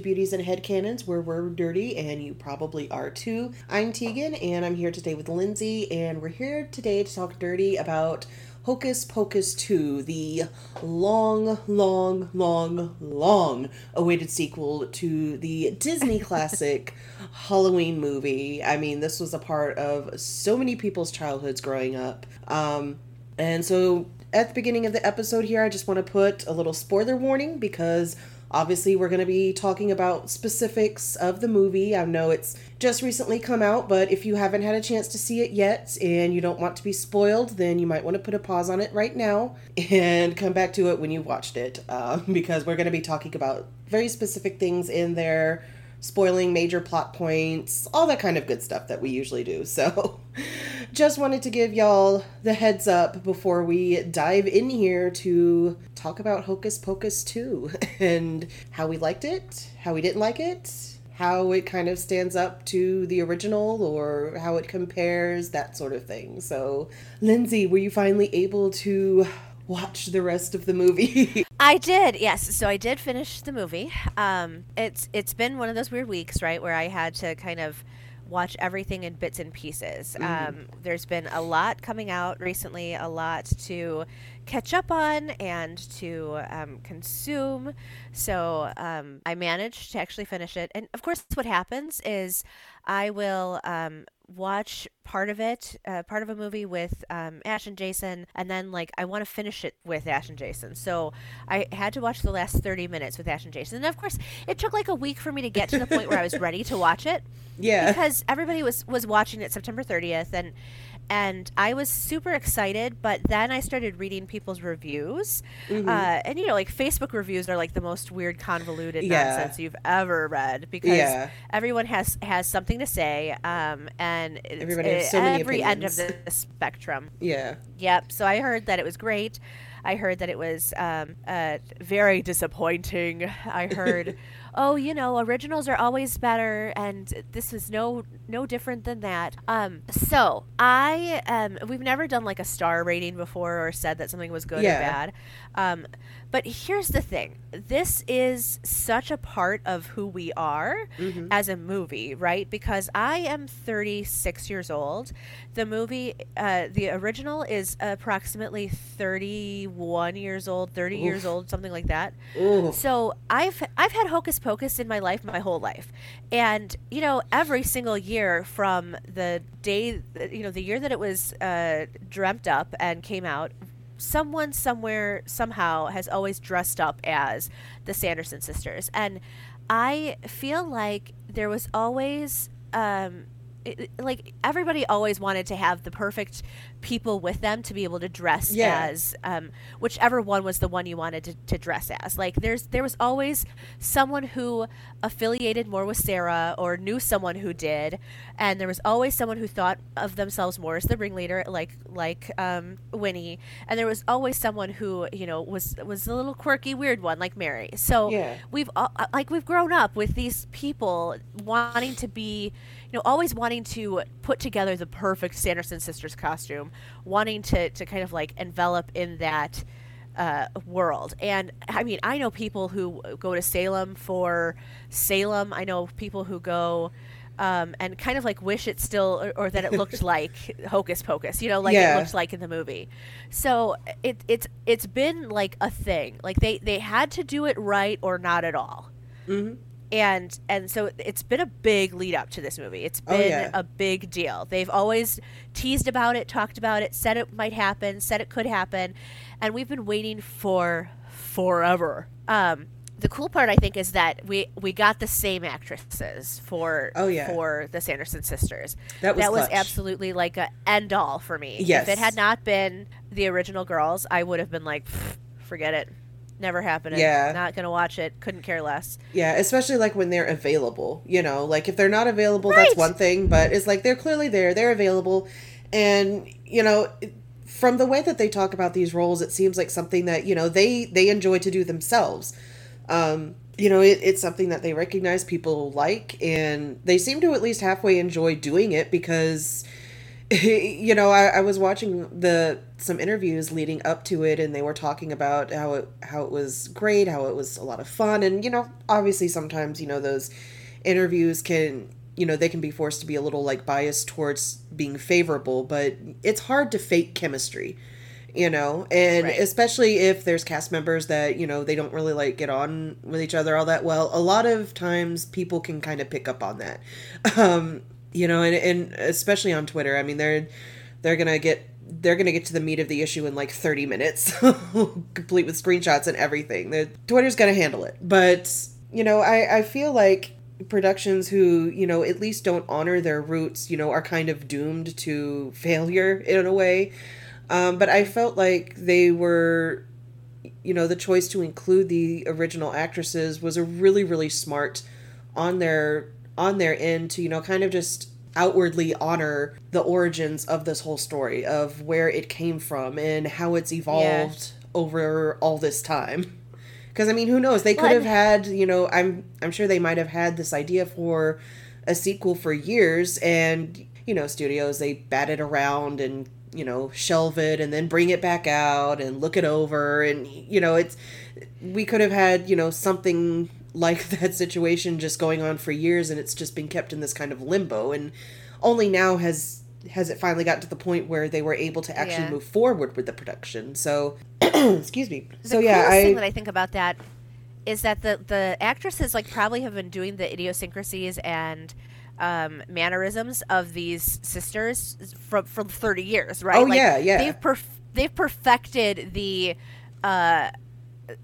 Beauties and Headcanons, where we're dirty, and you probably are too. I'm Tegan, and I'm here today with Lindsay, and we're here today to talk dirty about Hocus Pocus 2, the long, long, long, long awaited sequel to the Disney classic Halloween movie. I mean, this was a part of so many people's childhoods growing up. Um, and so at the beginning of the episode here, I just want to put a little spoiler warning because obviously we're going to be talking about specifics of the movie. I know it's just recently come out, but if you haven't had a chance to see it yet and you don't want to be spoiled, then you might want to put a pause on it right now and come back to it when you've watched it uh, because we're going to be talking about very specific things in there spoiling major plot points, all that kind of good stuff that we usually do. So, just wanted to give y'all the heads up before we dive in here to talk about Hocus Pocus 2 and how we liked it, how we didn't like it, how it kind of stands up to the original or how it compares, that sort of thing. So, Lindsay, were you finally able to watch the rest of the movie? I did, yes. So I did finish the movie. Um, it's it's been one of those weird weeks, right, where I had to kind of watch everything in bits and pieces. Mm. Um, there's been a lot coming out recently, a lot to catch up on and to um, consume. So um, I managed to actually finish it. And of course, what happens is I will um, watch part of it, uh, part of a movie with um, Ash and Jason, and then like I want to finish it with Ash and Jason. So I had to watch the last 30 minutes with Ash and Jason. And of course, it took like a week for me to get to the point where I was ready to watch it. Yeah. Because everybody was was watching it September 30th and and I was super excited. But then I started reading people's reviews, mm-hmm. uh, and you know, like Facebook reviews are like the most weird, convoluted yeah. nonsense you've ever read because yeah. everyone has has something to say, um, and everybody has so many every opinions. end of the spectrum. Yeah. Yep. So I heard that it was great. I heard that it was um, uh, very disappointing. I heard oh, you know, originals are always better, and this is no no different than that. Um, so I um, we've never done like a star rating before or said that something was good yeah. or bad. Um, but here's the thing this is such a part of who we are mm-hmm. as a movie, right? Because I am 36 years old. The movie, uh, the original is approximately 31 years old, 30 Oof. years old, something like that. Oof. So I've I've had Hocus Pocus in my life my whole life. And, you know, every single year from the day, you know, the year that it was uh, dreamt up and came out someone somewhere somehow has always dressed up as the Sanderson sisters, and I feel like there was always um, it, like everybody always wanted to have the perfect people with them to be able to dress yeah. as um, whichever one was the one you wanted to, to, dress as like there's there was always someone who affiliated more with sarah or knew someone who did and there was always someone who thought of themselves more as the ringleader like like um, winnie and there was always someone who you know was was a little quirky weird one like mary so yeah. we've uh, like we've grown up with these people wanting to be you know, always wanting to put together the perfect Sanderson sisters costume, wanting to to kind of like envelop in that uh, world. And I mean, I know people who go to Salem for Salem. I know people who go. Um, and kind of like wish it still or, or that it looked like Hocus Pocus, you know, like yeah. it looked like in the movie. So it, it's it's been like a thing. Like they they had to do it right or not at all. Mm-hmm and and so it's been a big lead up to this movie. It's been oh, yeah. a big deal. They've always teased about it, talked about it, said it might happen, said it could happen, and we've been waiting for forever. Um, the cool part I think is that we we got the same actresses for oh yeah for the Sanderson sisters. That was that was absolutely like a end all for me. Yes. If it had not been the original girls, I would have been like, forget it never happening. Yeah. Not gonna watch it. Couldn't care less. Yeah, especially like when they're available. You know, like if they're not available, right. that's one thing. But it's like they're clearly there. They're available, and you know, from the way that they talk about these roles, it seems like something that you know they they enjoy to do themselves. Um, you know, it, it's something that they recognize people like, and they seem to at least halfway enjoy doing it because you know, I, I was watching the some interviews leading up to it, and they were talking about how it how it was great, how it was a lot of fun, and you know, obviously sometimes you know those interviews can you know they can be forced to be a little like biased towards being favorable, but it's hard to fake chemistry you know and right. especially if there's cast members that you know they don't really like get on with each other all that well a lot of times people can kind of pick up on that um you know and, and especially on twitter i mean they're they're gonna get they're gonna get to the meat of the issue in like 30 minutes complete with screenshots and everything. The twitter's gonna handle it. But you know i i feel like productions who you know at least don't honor their roots you know are kind of doomed to failure in a way. Um, but i felt like they were you know the choice to include the original actresses was a really really smart on their on their end to you know kind of just outwardly honor the origins of this whole story of where it came from and how it's evolved yeah. over all this time because i mean who knows they could have had you know i'm i'm sure they might have had this idea for a sequel for years and you know studios they bat it around and you know shelve it and then bring it back out and look it over and you know it's we could have had you know something like that situation just going on for years and it's just been kept in this kind of limbo. And only now has has it finally got to the point where they were able to actually yeah. move forward with the production. So excuse me. The so yeah I, thing that i think about that is that the the actresses like probably have been doing the idiosyncrasies and um, mannerisms of these sisters for for 30 years right? Oh like, yeah yeah. they've perf- they've perfected the uh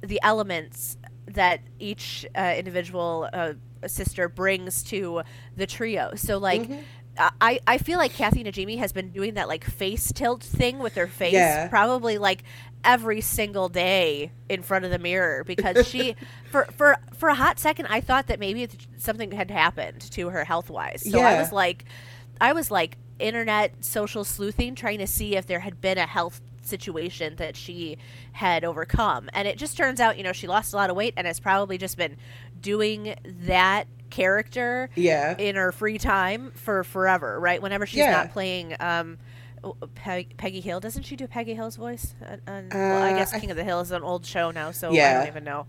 the elements that each uh, individual uh, sister brings to the trio. So like. Mm-hmm. I, I feel like Kathy Najimy has been doing that like face tilt thing with her face yeah. probably like every single day in front of the mirror because she for for for a hot second I thought that maybe something had happened to her health wise. So yeah. I was like I was like internet social sleuthing trying to see if there had been a health situation that she had overcome. And it just turns out, you know, she lost a lot of weight and has probably just been doing that character yeah. in her free time for forever, right? Whenever she's yeah. not playing um, Peg- Peggy Hill, doesn't she do Peggy Hill's voice? Uh, well, I guess King of the Hill is an old show now, so yeah. I don't even know.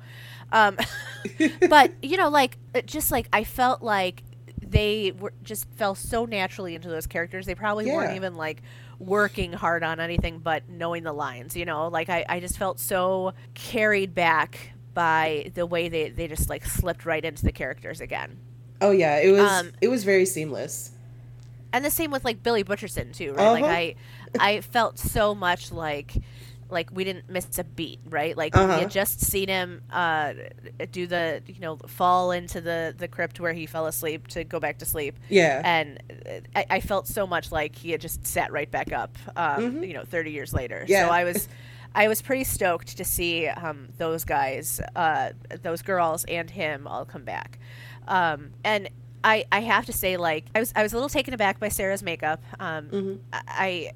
Um, but you know, like just like I felt like they were just fell so naturally into those characters. They probably yeah. weren't even like working hard on anything but knowing the lines, you know? Like I, I just felt so carried back by the way they, they just like slipped right into the characters again. Oh yeah, it was um, it was very seamless. And the same with like Billy Butcherson too, right? Uh-huh. Like I I felt so much like like we didn't miss a beat, right? Like uh-huh. we had just seen him uh, do the you know fall into the the crypt where he fell asleep to go back to sleep. Yeah, and I, I felt so much like he had just sat right back up. Um, mm-hmm. You know, thirty years later. Yeah. So I was. I was pretty stoked to see um, those guys, uh, those girls, and him all come back. Um, and I, I have to say, like, I was I was a little taken aback by Sarah's makeup. Um, mm-hmm. I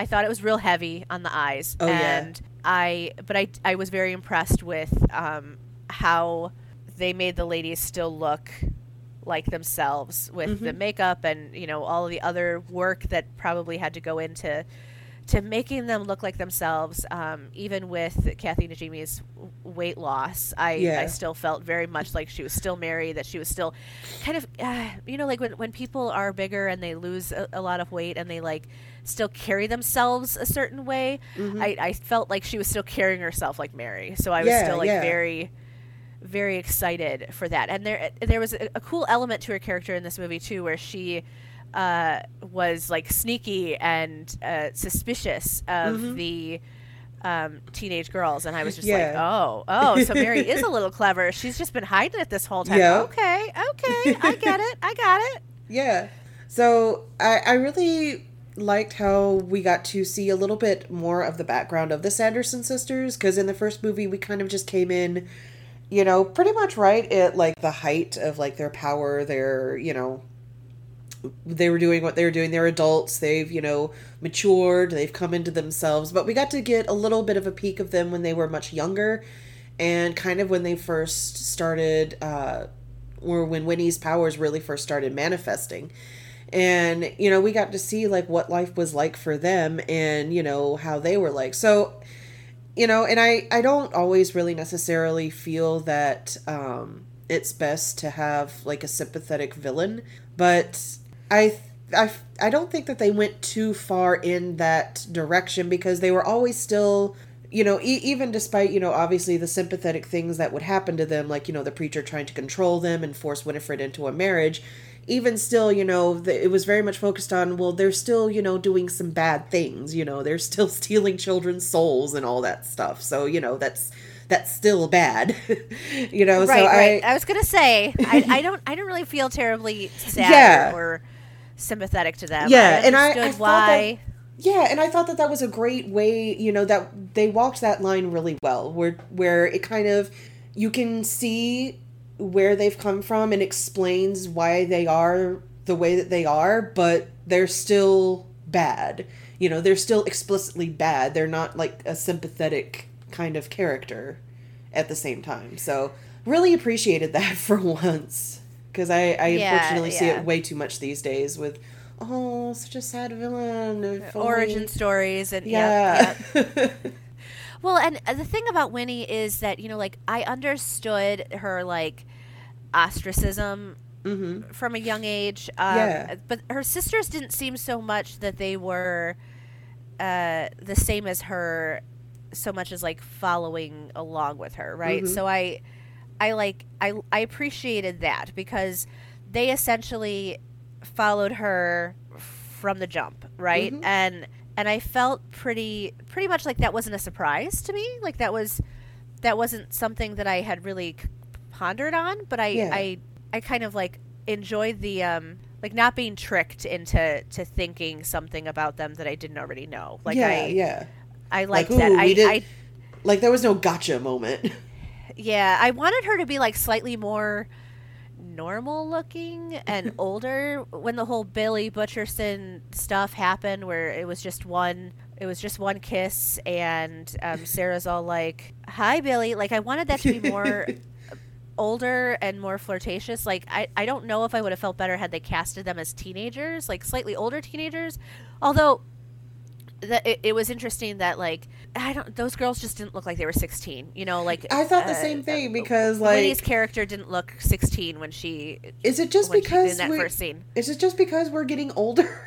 I thought it was real heavy on the eyes. Oh, and yeah. I but I I was very impressed with um, how they made the ladies still look like themselves with mm-hmm. the makeup and you know all of the other work that probably had to go into to making them look like themselves. Um, even with Kathy Najimy's weight loss, I, yeah. I still felt very much like she was still married. That she was still kind of, uh, you know, like when when people are bigger and they lose a, a, lot of weight and they like still carry themselves a certain way. Mm-hmm. I, I felt like she was still carrying herself like Mary. So I was yeah, still like yeah. very very excited for that. And there there was a, a, cool element to her character in this movie too, where she uh, was like sneaky and uh, suspicious of mm-hmm. the um, teenage girls, and I was just yeah. like, oh, oh, so Mary is a little clever. She's just been hiding it this whole time. Yeah. Okay, okay, I get it, I got it. Yeah. So I, I really liked how we got to see a little bit more of the background of the Sanderson sisters because in the first movie we kind of just came in, you know, pretty much right at like the height of like their power, their you know they were doing what they were doing. They're adults. They've, you know, matured. They've come into themselves. But we got to get a little bit of a peek of them when they were much younger and kind of when they first started, uh, or when Winnie's powers really first started manifesting. and you know we got to see like what life was like for them and you know how they were like so you know and i i don't always really necessarily feel that um it's best to have like a sympathetic villain but i i i don't think that they went too far in that direction because they were always still you know, e- even despite, you know, obviously the sympathetic things that would happen to them, like, you know, the preacher trying to control them and force Winifred into a marriage, even still, you know, the, it was very much focused on, well, they're still, you know, doing some bad things, you know, they're still stealing children's souls and all that stuff. So, you know, that's that's still bad you know right, so right. i i was gonna say I, I don't i don't really feel terribly sad Yeah. or sympathetic to them Yeah, I and I- I thought why Yeah, and I thought that that was a great way, you know, that they walked that line really well, where where it kind of you can see where they've come from and explains why they are the way that they are, but they're still bad. You know, they're still explicitly bad. They're not like a sympathetic kind of character at the same time. So, really appreciated that for once because I I Yeah, unfortunately see it way too much these days with oh, such a sad villain. origin stories and Yeah. yep. Well, and uh, the thing about Winnie is that you know, like I understood her like ostracism hmm from a young age. Um, Yeah. But her sisters didn't seem so much that they were uh, the same as her, so much as like following along with her, right? Mhm. So I, I like I I appreciated that because they essentially followed her from the jump, right? Mhm. And and I felt pretty pretty much like that wasn't a surprise to me. Like that was that wasn't something that I had really pondered on, but I Yeah. I I kind of like enjoyed the um like not being tricked into to thinking something about them that I didn't already know. Like yeah, I yeah. I Like, liked that. ooh, we I, did- I Like there was no gotcha moment. yeah, I wanted her to be like slightly more normal looking and older when the whole Billy Butcherson stuff happened where it was just one it was just one kiss and um, Sarah's all like hi Billy. Like I wanted that to be more older and more flirtatious. Like I, I don't know if I would have felt better had they casted them as teenagers like slightly older teenagers. Although that it, it was interesting that like I don't those girls just didn't look like they were 16 you know like I thought the uh, same thing uh, because Winnie's like character didn't look 16 when she is it just because that first scene. is it just because we're getting older?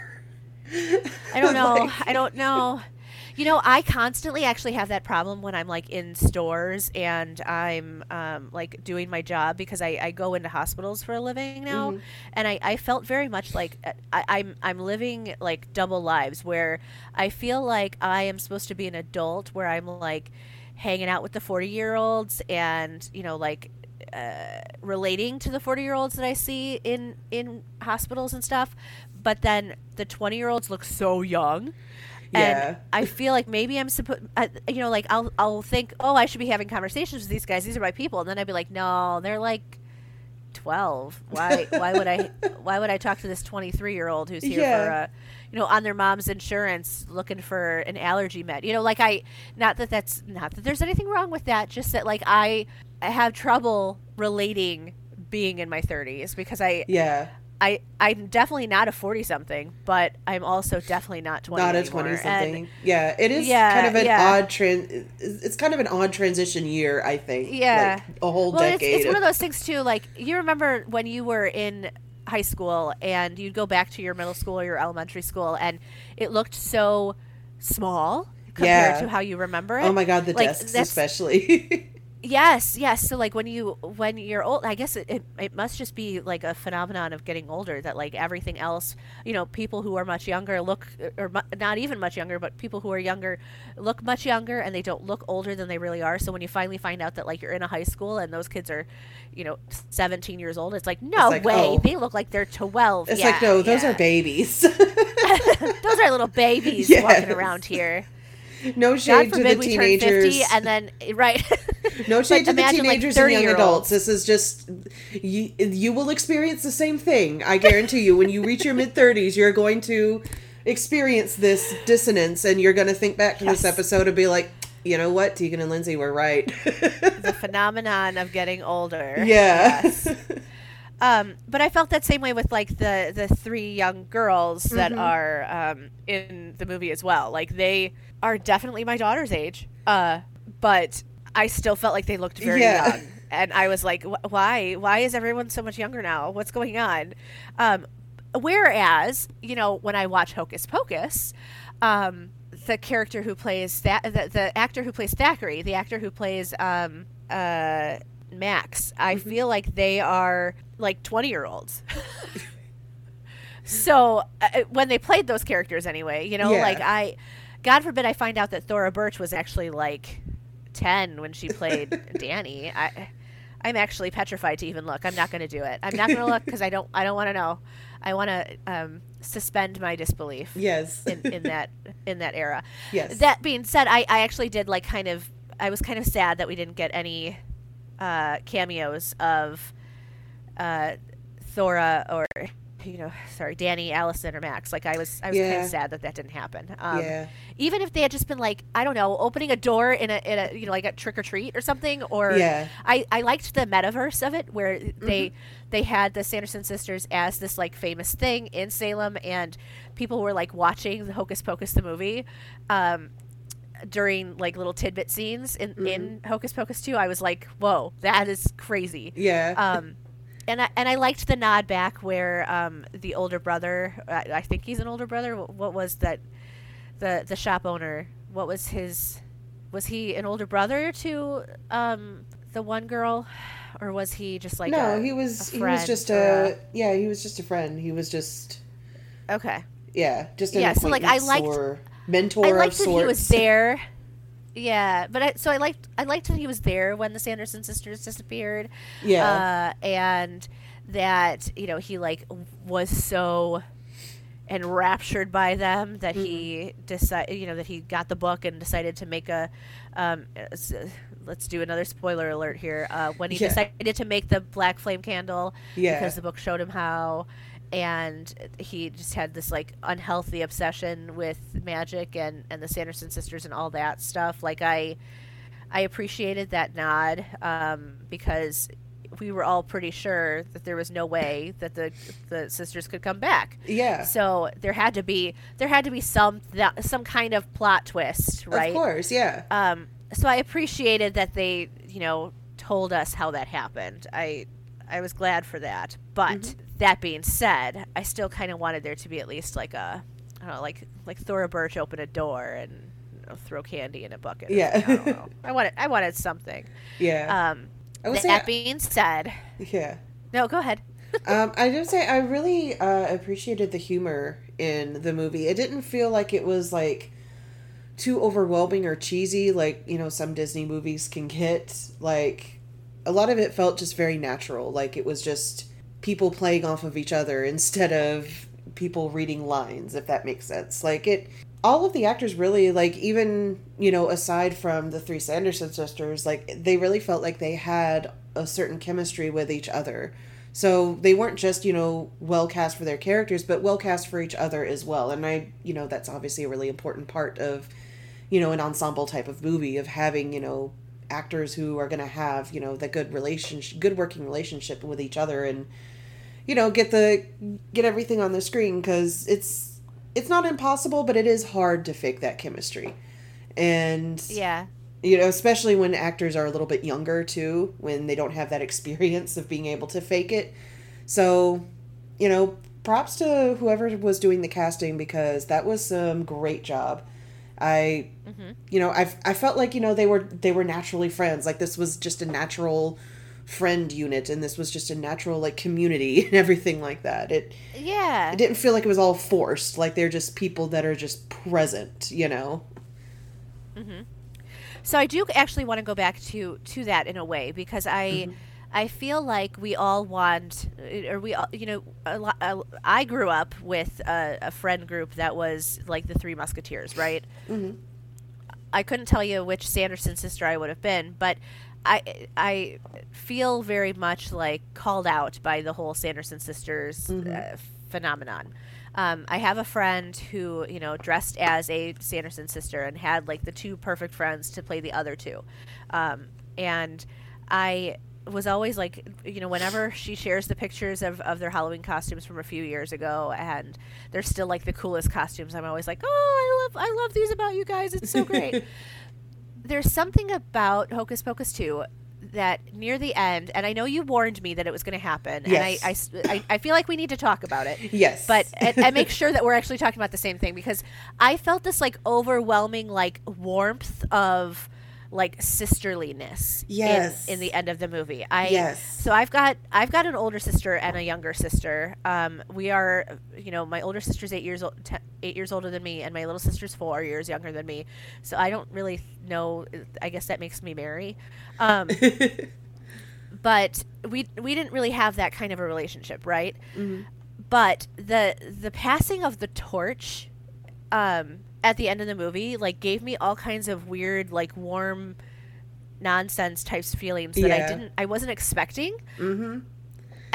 I don't know. Like- I don't know. You know, I constantly actually have that problem when I'm like in stores and I'm um, like doing my job because I, I go into hospitals for a living now, Mhm. and I, I felt very much like uh, I, I'm I'm living like double lives where I feel like I am supposed to be an adult where I'm like hanging out with the 40 year olds and you know like uh, relating to the 40 year olds that I see in in hospitals and stuff. But then the 20 year olds look so young Yeah. and I feel like maybe I'm supposed, you know, like I'll I'll think, oh, I should be having conversations with these guys. These are my people, and then I'd be like, no, they're like twelve. Why why would I why would I talk to this twenty three year old who's here for Yeah. uh, you know, on their mom's insurance, looking for an allergy med? You know, like I, not that that's not that there's anything wrong with that. Just that like I, I have trouble relating being in my thirties because I yeah. I I'm definitely not a forty something, but I'm also definitely not twenty. Not a twenty something. Yeah, it is Yeah, kind of an yeah. odd trend. It's kind of an odd transition year, I think. Yeah. like a whole well, it's, decade. it's one of those things too. Like you remember when you were in high school and you'd go back to your middle school or your elementary school, and it looked so small compared Yeah. to how you remember it. oh my god, the Like, desks especially. Yes, yes. So like when you when you're old, I guess it, it, it must just be like a phenomenon of getting older that like everything else, you know, people who are much younger look uh, or mu- not even much younger, but people who are younger look much younger and they don't look older than they really are. So when you finally find out that like you're in a high school and those kids are, you know, 17 years old, it's like no like, way. oh. They look like they're 12. it's Yeah, like no, those yeah. are babies. those are little babies Yes. walking around here. No God shade to the we teenagers. 50 and then right. No shade to the imagine, like, teenagers and young adults. This is just you. You will experience the same thing. I guarantee you. When you reach your mid thirties, you're going to experience this dissonance, and you're going to think back to this episode and be like, you know what, Tegan and Lindsay were right. the phenomenon of getting older. yeah. Yes. Um, but I felt that same way with like the the three young girls that Mhm. are um, in the movie as well. Like they are definitely my daughter's age, uh, but I still felt like they looked very Yeah. young, and I was like, "Wh- why? Why is everyone so much younger now? What's going on? Um, whereas, you know, when I watch Hocus Pocus, um, the character who plays that the, the actor who plays Thackery, the actor who plays um, uh, Max, I Mhm. feel like they are like twenty year olds. so uh, when they played those characters, anyway, you know, Yeah. like I, God forbid, I find out that Thora Birch was actually like ten when she played Dani. I. I'm actually petrified to even look. I'm not going to do it. I'm not going to look because I don't. I don't want to know. I want to um, suspend my disbelief Yes. in, in that in that era. yes. That being said, I, I actually did like kind of I was kind of sad that we didn't get any uh, cameos of uh, Thora or you know sorry Dani, Allison, or Max. Like I was I was kind of sad that that didn't happen. Um, yeah. Even if they had just been like I don't know opening a door in a in a you know like a trick or treat or something or Yeah. I, I liked the metaverse of it where they Mm-hmm. they had the Sanderson sisters as this like famous thing in Salem and people were like watching the Hocus Pocus the movie um, during like little tidbit scenes in, Mm-hmm. in Hocus Pocus 2 I was like whoa that is crazy Yeah. um, and I, and I liked the nod back where um, the older brother I, I think he's an older brother what, what was that the the shop owner what was his was he an older brother to um, the one girl or was he just like no, a- he was a he was just or a yeah, he was just a friend. He was just okay yeah, just Yeah, so, like, I liked- or mentor I of liked that sorts. he was there yeah but I, so I liked I liked that he was there when the Sanderson sisters disappeared Yeah. uh, and that you know he like was so enraptured by them that he decided you know that he got the book and decided to make a um, let's do another spoiler alert here uh, when he Yeah. decided to make the black flame candle Yeah. because the book showed him how and he just had this like unhealthy obsession with magic and and the sanderson sisters and all that stuff like i i appreciated that nod um, because we were all pretty sure that there was no way that the the sisters could come back yeah. so there had to be there had to be some that, some kind of plot twist right Of course, yeah. um, so I appreciated that they, you know, told us how that happened. I I was glad for that. But Mm-hmm. that being said, I still kind of wanted there to be at least like a, I don't know, like like Thora Birch open a door and you know, throw candy in a bucket. Yeah. something. I don't know. I wanted I wanted something. Yeah. Um, I would that being said, yeah. no, go ahead. Um, I did say I really uh, appreciated the humor in the movie. It didn't feel like it was like too overwhelming or cheesy, like you know some Disney movies can get. Like a lot of it felt just very natural. Like it was just people playing off of each other instead of people reading lines, if that makes sense. Like it. All of the actors really like even you know aside from the three Sanderson sisters like they really felt like they had a certain chemistry with each other. So they weren't just, you know, well cast for their characters, but well cast for each other as well. And I, you know, that's obviously a really important part of, you know, an ensemble type of movie of having, you know, actors who are going to have, you know, the good relationship, good working relationship with each other and, you know, get the, get everything on the screen because it's, it's not impossible, but it is hard to fake that chemistry. And Yeah. you know especially when actors are a little bit younger too when they don't have that experience of being able to fake it so you know props to whoever was doing the casting because that was some great job i you know i i felt like you know they were they were naturally friends. Like this was just a natural friend unit and this was just a natural like community and everything like that. It Yeah. it didn't feel like it was all forced. Like they're just people that are just present you know? So I do actually want to go back to to that in a way because I Mm-hmm. I feel like we all want or we all, you know a lo- grew up with a, a friend group that was like the Three Musketeers, right? Mhm. I couldn't tell you which Sanderson sister I would have been, but I I feel very much like called out by the whole Sanderson sisters uh, phenomenon. Um, I have a friend who you know dressed as a Sanderson sister and had like the two perfect friends to play the other two, um, and I was always like you know whenever she shares the pictures of, of their halloween costumes from a few years ago and they're still like the coolest costumes i'm always like oh i love i love these about you guys it's so great there's something about hocus pocus 2 that near the end and i know you warned me that it was going to happen Yes. and I, I, I, I feel like we need to talk about it Yes. but and, and make sure that we're actually talking about the same thing because I felt this like overwhelming like warmth of like sisterliness in- Yes. in, the end of the movie. I Yes. so I've got I've got an older sister and a younger sister. Um, we are you know my older sister's eight years old, eight years older than me, and my little sister's four years younger than me. So I don't really know. I guess that makes me Mary. Um, but we we didn't really have that kind of a relationship, right? But the the passing of the torch um, at the end of the movie like gave me all kinds of weird like warm nonsense types feelings that I didn't I wasn't expecting. mm-hmm.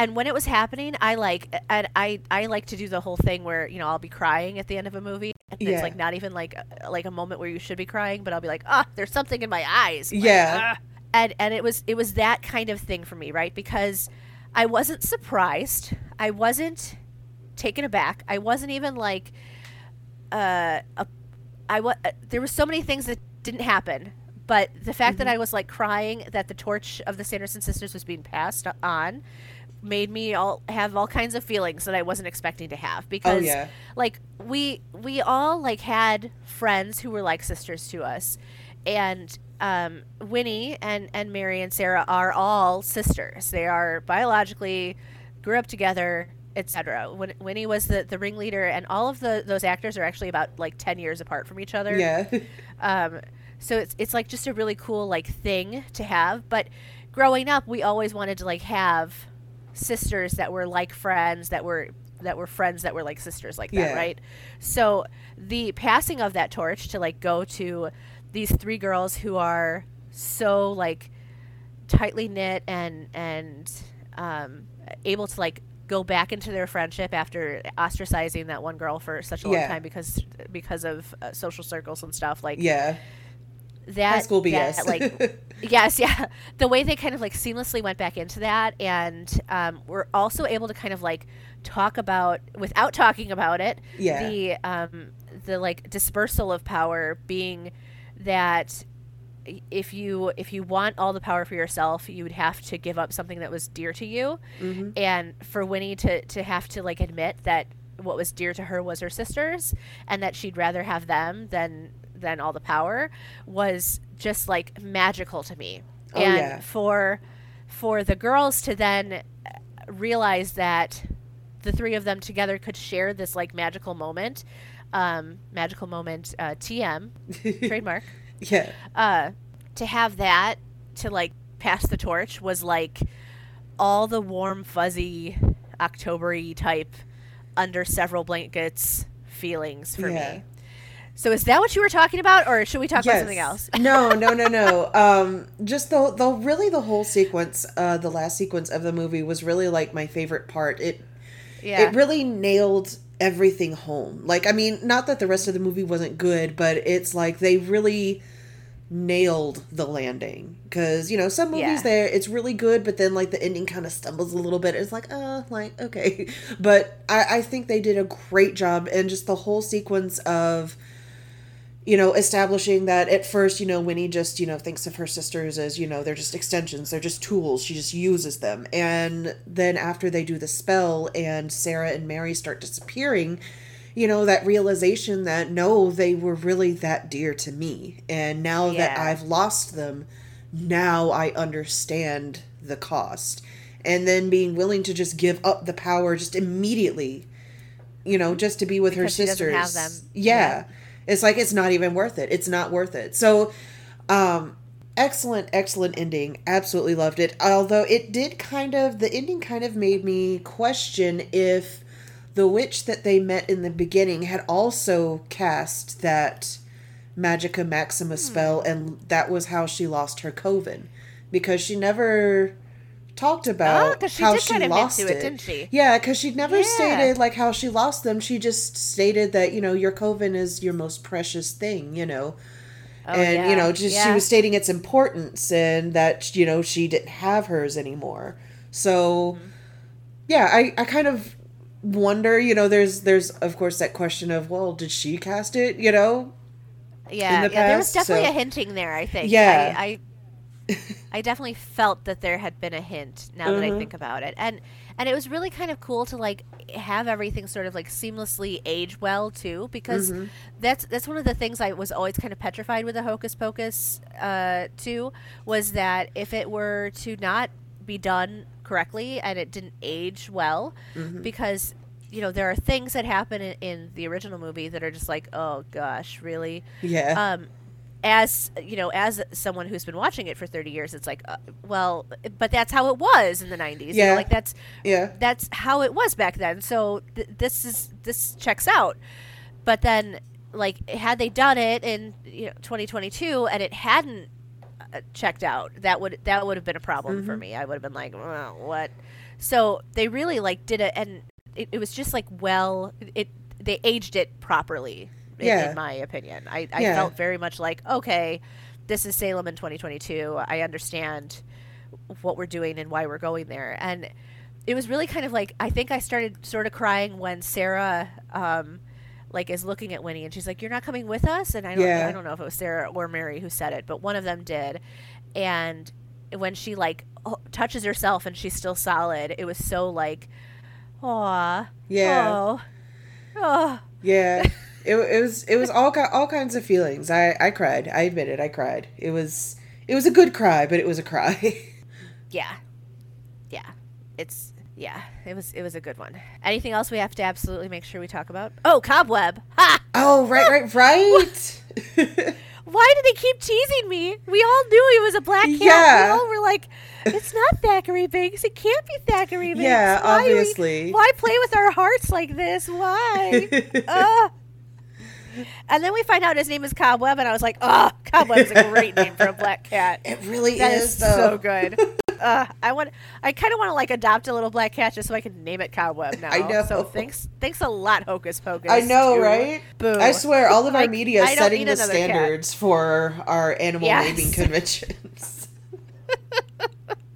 And when it was happening, I like and I I like to do the whole thing where you know I'll be crying at the end of a movie. And Yeah. It's like not even like uh, like a moment where you should be crying, but I'll be like, ah, there's something in my eyes. Like, Yeah. "Ah." and and it was it was that kind of thing for me right because i wasn't surprised i wasn't taken aback i wasn't even like uh a, i was there were so many things that didn't happen but the fact that i was like crying that the torch of the sanderson sisters was being passed on made me all have all kinds of feelings that i wasn't expecting to have because yeah. like we we all like had friends who were like sisters to us and um, Winnie and and Mary and Sarah are all sisters. They are biologically grew up together, etc. When Winnie was the the ringleader, and all of the those actors are actually about like ten years apart from each other. Yeah. Um, so it's it's like just a really cool like thing to have. But growing up, we always wanted to like have sisters that were like friends that were that were friends that were like sisters like that, Yeah. right? So the passing of that torch to like go to these three girls who are so like tightly knit and and um, able to like go back into their friendship after ostracizing that one girl for such a long Yeah. time because because of uh, social circles and stuff like yeah. that High school that, BS. like yes yeah the way they kind of like seamlessly went back into that and um, we're also able to kind of like talk about without talking about it Yeah. the um, the like dispersal of power being that if you if you want all the power for yourself you would have to give up something that was dear to you Mhm. and for winnie to to have to like admit that what was dear to her was her sisters and that she'd rather have them than than all the power was just like magical to me Oh, and yeah. for for the girls to then uh, realize that the three of them together could share this like magical moment um magical moment uh tm trademark yeah. uh to have that to like pass the torch was like all the warm fuzzy octobery type under several blankets feelings for Yeah. me so is that what you were talking about or should we talk about something else no, no, no, no. Um, just the the really the whole sequence, uh, the last sequence of the movie was really like my favorite part. It yeah it really nailed everything home. Like, I mean, not that the rest of the movie wasn't good, but it's like they really nailed the landing because you know some movies Yeah. there it's really good but then like the ending kind of stumbles a little bit it's like uh like okay but I, I think they did a great job and just the whole sequence of you know establishing that at first you know winnie just you know thinks of her sisters as you know they're just extensions they're just tools she just uses them and then after they do the spell and sarah and mary start disappearing you know that realization that no they were really that dear to me and now that i've lost them now i understand the cost and then being willing to just give up the power just immediately you know just to be with her Because she sisters doesn't have them. yeah. Yeah. It's like it's not even worth it. It's not worth it. So um excellent excellent ending. Absolutely loved it. Although it did kind of the ending kind of made me question if the witch that they met in the beginning had also cast that Magicae Maxima spell, and that was how she lost her coven, because she never talked about Oh, she how did she kind of lost it. it, didn't she? Yeah, because she never Yeah. stated like how she lost them. She just stated that you know your coven is your most precious thing. You know, Oh, and yeah. you know just she was stating its importance and that you know she didn't have hers anymore so Mm-hmm. yeah i i kind of wonder you know there's there's of course that question of well did she cast it you know Yeah, the yeah. There was definitely so- a hinting there. I think. Yeah. I, I, I definitely felt that there had been a hint. Now that I Mhm. think about it, and and it was really kind of cool to like have everything sort of like seamlessly age well too, because Mm-hmm. that's that's one of the things I was always kind of petrified with the Hocus Pocus uh, too, was that if it were to not be done correctly and it didn't age well, Mm-hmm. because you know there are things that happen in, in the original movie that are just like oh gosh really yeah um as you know as someone who's been watching it for 30 years it's like uh, well but that's how it was in the 90s you know, Yeah. like that's yeah. that's how it was back then. So th- this is this checks out. But then like had they done it in you know 2022 and it hadn't uh, checked out that would that would have been a problem for me. I would have been like well, what? So they really like did it and it, it was just like well it they aged it properly Yeah. in my opinion i, I Yeah. felt very much like okay this is salem in 2022 i understand what we're doing and why we're going there and it was really kind of like i think i started sort of crying when sarah um like is looking at winnie and she's like you're not coming with us and i don't Yeah. i don't know if it was sarah or mary who said it but one of them did and when she like touches herself and she's still solid it was so like Aw. Yeah. Oh. Oh. yeah it, it was it was all all kinds of feelings i i cried i admit it i cried it was it was a good cry but it was a cry Yeah. Yeah. It's yeah, it was it was a good one. Anything else we have to absolutely make sure we talk about? Oh, Cobweb. Ha! oh right right right Why do they keep teasing me? We all knew he was a black cat. Yeah. We all were like, it's not Thackery Binks. It can't be Thackery Binks. Yeah, Why are we- obviously. why play with our hearts like this? Why? Ugh. And then we find out his name is Cobweb, and I was like, oh, Cobweb is a great name for a black cat. it really That is, is so good. uh, I want. I kind of want to like adopt a little black cat just so I can name it Cobweb now. I know. So thanks, thanks a lot, Hocus Pocus. I know, right? Boo. I swear, all of our media is setting the another cat. standards for our animal Yes. naming conventions.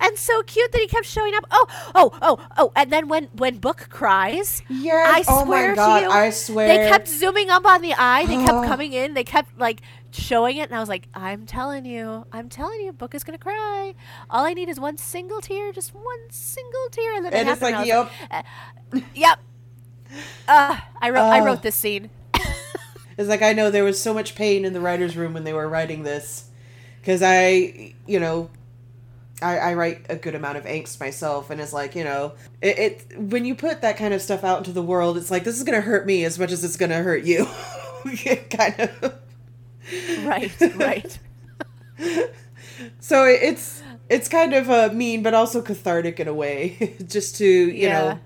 And so cute that he kept showing up. Oh, oh, oh, oh! And then when when Book cries, Yes. I oh swear my god! to you, I swear. they kept zooming up on the eye. They kept coming in. They kept like showing it, and I was like, I'm telling you, I'm telling you, Book is gonna cry. All I need is one single tear, just one single tear, and then it and it's happened, like, I was yep. like, yep. Uh, I wrote, I Oh. wrote this scene. It's like I know there was so much pain in the writers' room when they were writing this, because I, you know, I, I write a good amount of angst myself, and it's like you know, it, it when you put that kind of stuff out into the world, it's like this is gonna hurt me as much as it's gonna hurt you, kind of. right, right. So it- it's it's kind of uh, mean, but also cathartic in a way, just to you Yeah. know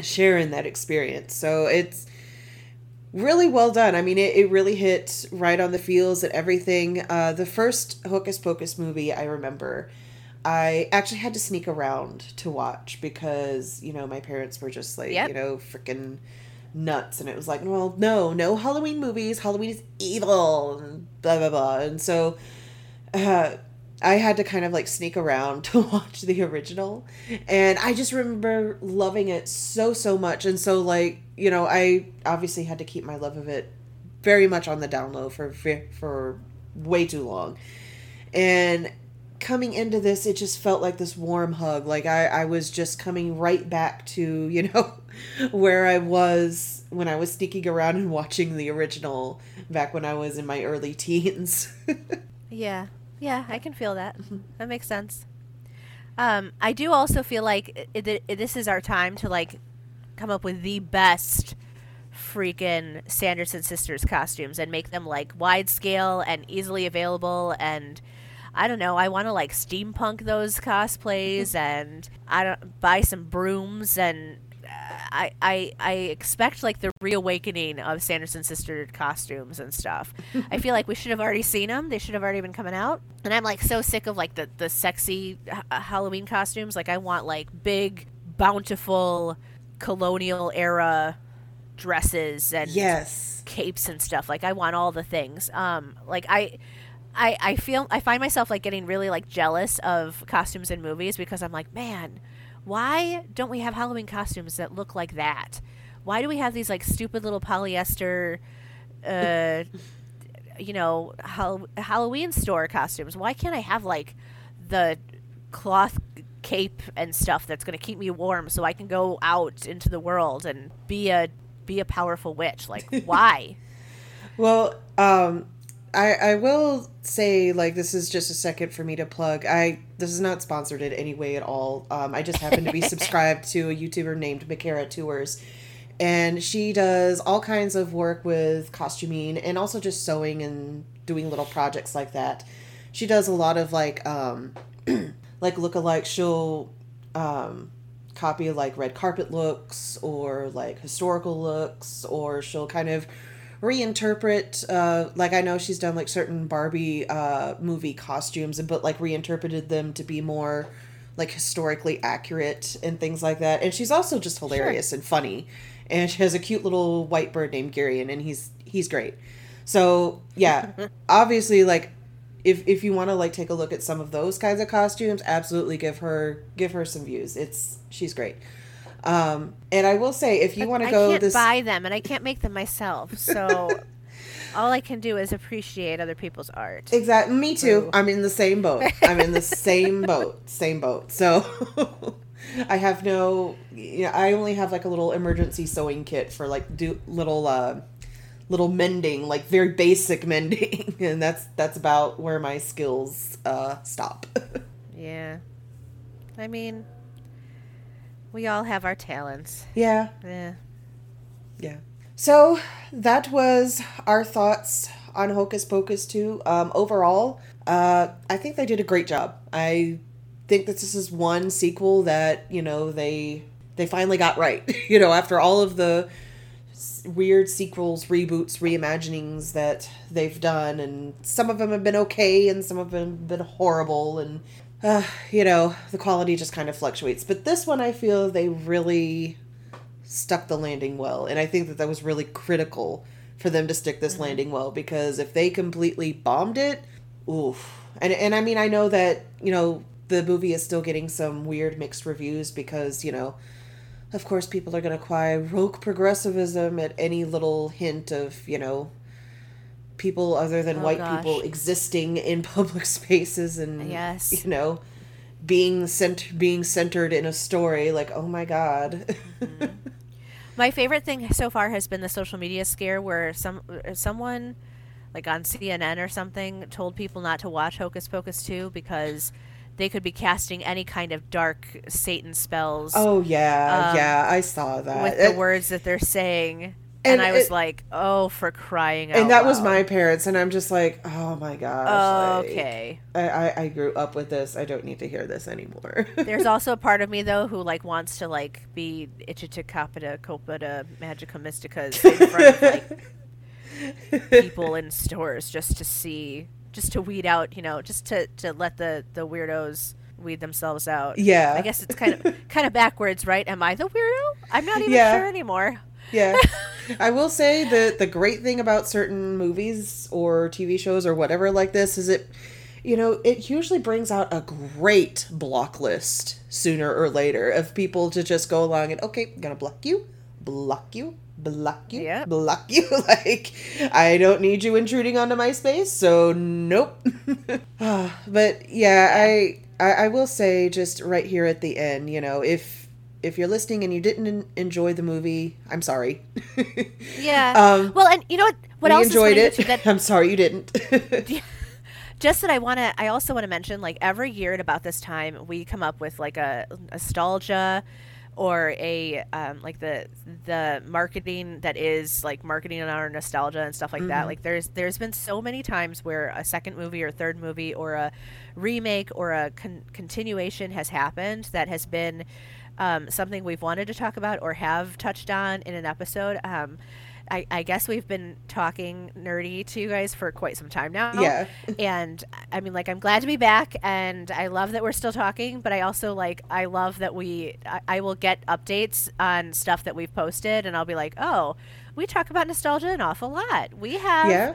share in that experience. So it's really well done. I mean, it, it really hit right on the feels and everything. Uh, the first Hocus Pocus movie I remember, I actually had to sneak around to watch because you know my parents were just like Yep. you know freaking nuts and it was like well no no halloween movies halloween is evil and blah blah blah and so uh, I had to kind of like sneak around to watch the original. And I just remember loving it so, so much. And so, like, you know, I obviously had to keep my love of it very much on the down low for, for way too long. And coming into this, it just felt like this warm hug. Like, I, I was just coming right back to, you know, where I was when I was sneaking around and watching the original back when I was in my early teens. Yeah, yeah, I can feel that. Mm-hmm. That makes sense. Um, I do also feel like it, it, this is our time to like come up with the best freaking Sanderson sisters costumes and make them like wide scale and easily available and I don't know, I want to like steampunk those cosplays and I don't buy some brooms and uh, I, I I expect like the reawakening of Sanderson sister costumes and stuff. I feel like we should have already seen them. They should have already been coming out. And I'm like so sick of like the the sexy h- uh, Halloween costumes. Like I want like big, bountiful, colonial era dresses and Yes. capes and stuff. Like I want all the things. Um, like I, I, I feel I find myself like getting really like jealous of costumes in movies because I'm like, man, why don't we have Halloween costumes that look like that? Why do we have these like stupid little polyester, uh, you know, Hall- Halloween store costumes? Why can't I have like the cloth cape and stuff that's going to keep me warm so I can go out into the world and be a be a powerful witch? Like, why? Well, um, I I will say like this is just a second for me to plug. I this is not sponsored in any way at all. Um, I just happen to be subscribed to a YouTuber named Makara Tours, and she does all kinds of work with costuming and also just sewing and doing little projects like that. She does a lot of like um, like lookalike. She'll um, copy like red carpet looks or like historical looks, or she'll kind of reinterpret uh like i know she's done like certain barbie uh movie costumes and but like reinterpreted them to be more like historically accurate and things like that. And she's also just hilarious and funny. And she has a cute little white bird named Garion and he's he's great. So yeah obviously like if if you want to like take a look at some of those kinds of costumes absolutely give her give her some views. It's she's great um and i will say if you want to go, I can't this buy them, and I can't make them myself. So all I can do is appreciate other people's art. Exactly. Me too. Boo. I'm in the same boat. I'm in the same boat. Same boat. So I have no. You know, I only have like a little emergency sewing kit for like do little uh, little mending, like very basic mending, and that's that's about where my skills uh, stop. Yeah. I mean, we all have our talents. yeah. Yeah. Yeah. So that was our thoughts on Hocus Pocus 2. Um, overall, uh, I think they did a great job. I think that this is one sequel that, you know, they they finally got right. you know, after all of the weird sequels, reboots, reimaginings that they've done and some of them have been okay and some of them have been horrible and uh, you know, the quality just kind of fluctuates. But this one I feel they really stuck the landing well. And i think that that was really critical for them to stick this landing well because if they completely bombed it oof. And and i mean i know that you know the movie is still getting some weird mixed reviews because you know of course people are going to cry rogue progressivism at any little hint of you know people other than Oh, white gosh. people existing in public spaces and Yes. you know being cent- being centered in a story like oh my god My favorite thing so far has been the social media scare where some uh, someone like on CNN or something told people not to watch Hocus Pocus 2 because they could be casting any kind of dark Satan spells Oh yeah, Um, yeah, I saw that. with the And- words that they're saying. And And, I was it- like, "Oh, for crying out and that was my parents, and I'm just like, oh my gosh. Oh, like, okay. I, I I grew up with this. I don't need to hear this anymore. There's also a part of me though who like wants to like be Ichita Capita Copita Magica Mysticas in front of like people in stores just to see just to weed out, you know, just to to let the the weirdos weed themselves out. Yeah. I guess it's kind of kind of backwards, right? Am I the weirdo? I'm not even Yeah. sure anymore. Yeah. I will say that the great thing about certain movies or TV shows or whatever like this is it you know, it usually brings out a great block list sooner or later of people to just go along and okay, I'm gonna block you, block you, block you, Yep. block you. like I don't need you intruding onto my space, so nope. Ah, but yeah, I, I I will say just right here at the end, you know, if if you're listening and you didn't enjoy the movie, I'm sorry. Yeah. Um, well, and you know what? What else enjoyed it. that I'm sorry you didn't. just that I want to. I also want to mention, like every year at about this time, we come up with like a nostalgia or a um, like the the marketing that is like marketing on our nostalgia and stuff like that. Like there's there's been so many times where a second movie or third movie or a remake or a con- continuation has happened that has been um, something we've wanted to talk about or have touched on in an episode. Um, I, I guess we've been talking nerdy to you guys for quite some time now. Yeah. and I mean, like, I'm glad to be back, and I love that we're still talking. But I also like, I love that we, I, I will get updates on stuff that we've posted, and I'll be like, oh, we talk about nostalgia an awful lot. We have. Yeah.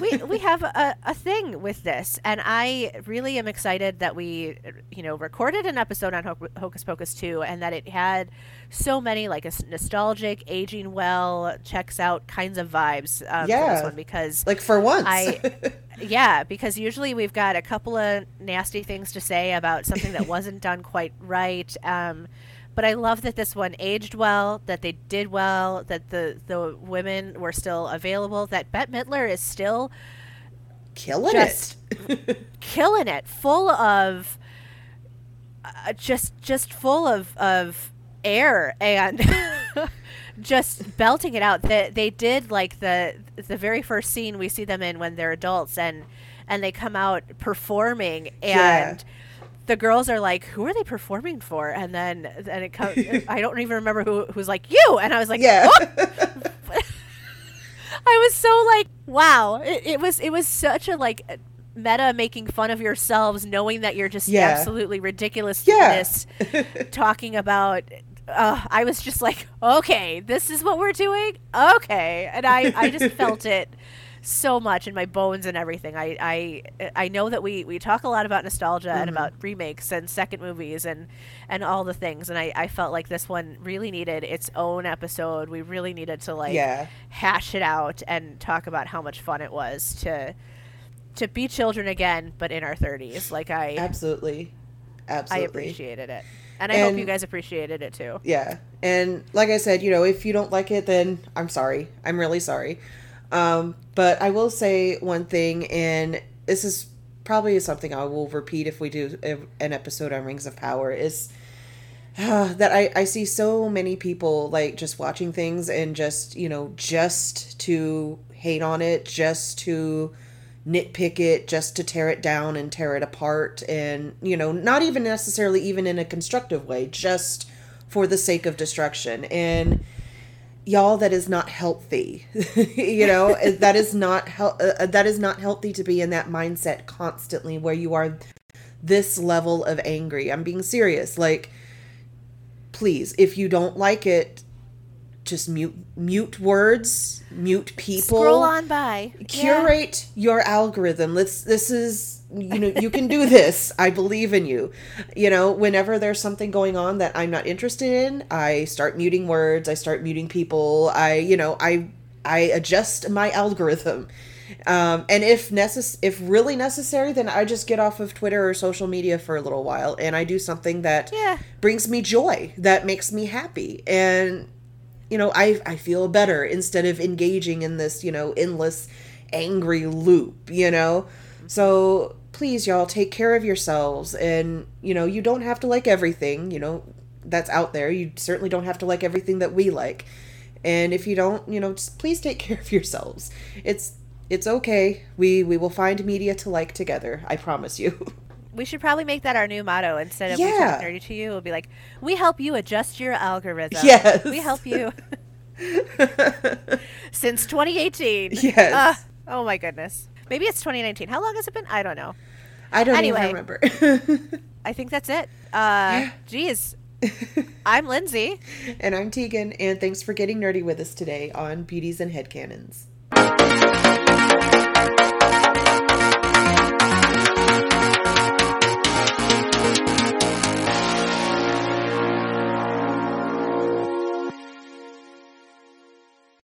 We we have a, a thing with this, and I really am excited that we, you know, recorded an episode on Hocus Pocus two, and that it had so many like a nostalgic, aging well, checks out kinds of vibes um, Yeah. this one because Like for once. I, yeah, because usually we've got a couple of nasty things to say about something that wasn't done quite right. Um, but I love that this one aged well, that they did well, that the the women were still available, that Bette Midler is still Killing it. killing it, full of uh, just just full of of air and just belting it out. They they did like the the very first scene we see them in when they're adults and and they come out performing Yeah. The girls are like, "Who are they performing for?" And then and it comes. I don't even remember who who's like you, and I was like, yeah. "Oh!" I was so like, wow. It, it was it was such a like meta making fun of yourselves, knowing that you're just Yeah. absolutely ridiculous. Yeah. talking about. Uh, I was just like, okay, this is what we're doing. Okay, and I I just felt it so much in my bones and everything. I I I know that we we talk a lot about nostalgia and Mhm. about remakes and second movies and and all the things, and I I felt like this one really needed its own episode. We really needed to like yeah. hash it out and talk about how much fun it was to to be children again, but in our thirties. Like I, Absolutely. Absolutely, I appreciated it, and I hope you guys appreciated it too. Yeah. And like I said, you know, if you don't like it, then I'm sorry. I'm really sorry. Um, but I will say one thing, and this is probably something I will repeat if we do an episode on Rings of Power, is uh, that I, I see so many people like just watching things and just, you know, just to hate on it, just to nitpick it, just to tear it down and tear it apart. And, you know, not even necessarily even in a constructive way, just for the sake of destruction. And y'all, that is not healthy. you know, that is not hel- uh, that is not healthy to be in that mindset constantly where you are this level of angry. I'm being serious. Like, please, if you don't like it, just mute mute words, mute people Scroll on by. Yeah. curate your algorithm let's this is you know you can do this. I believe in you. You know whenever there's something going on that i'm not interested in i start muting words i start muting people. I you know i i adjust my algorithm. Um, and if necess- if really necessary then i just get off of twitter or social media for a little while and i do something that Yeah. brings me joy that makes me happy. And you know i i feel better instead of engaging in this you know endless angry loop you know? So please y'all take care of yourselves and you know you don't have to like everything you know that's out there you certainly don't have to like everything that we like and if you don't you know just please take care of yourselves it's it's okay we we will find media to like together i promise you We should probably make that our new motto instead of we Yeah. talk nerdy to you. It'll be like, we help you adjust your algorithm. Yes. We help you since 2018. Yes. Ah, oh my goodness. Maybe it's 2019. How long has it been? I don't know. i don't Anyway. even remember I think that's it. Uh, geez. I'm Lindsay. And I'm Tegan, and thanks for getting nerdy with us today on Beauties and Headcanons.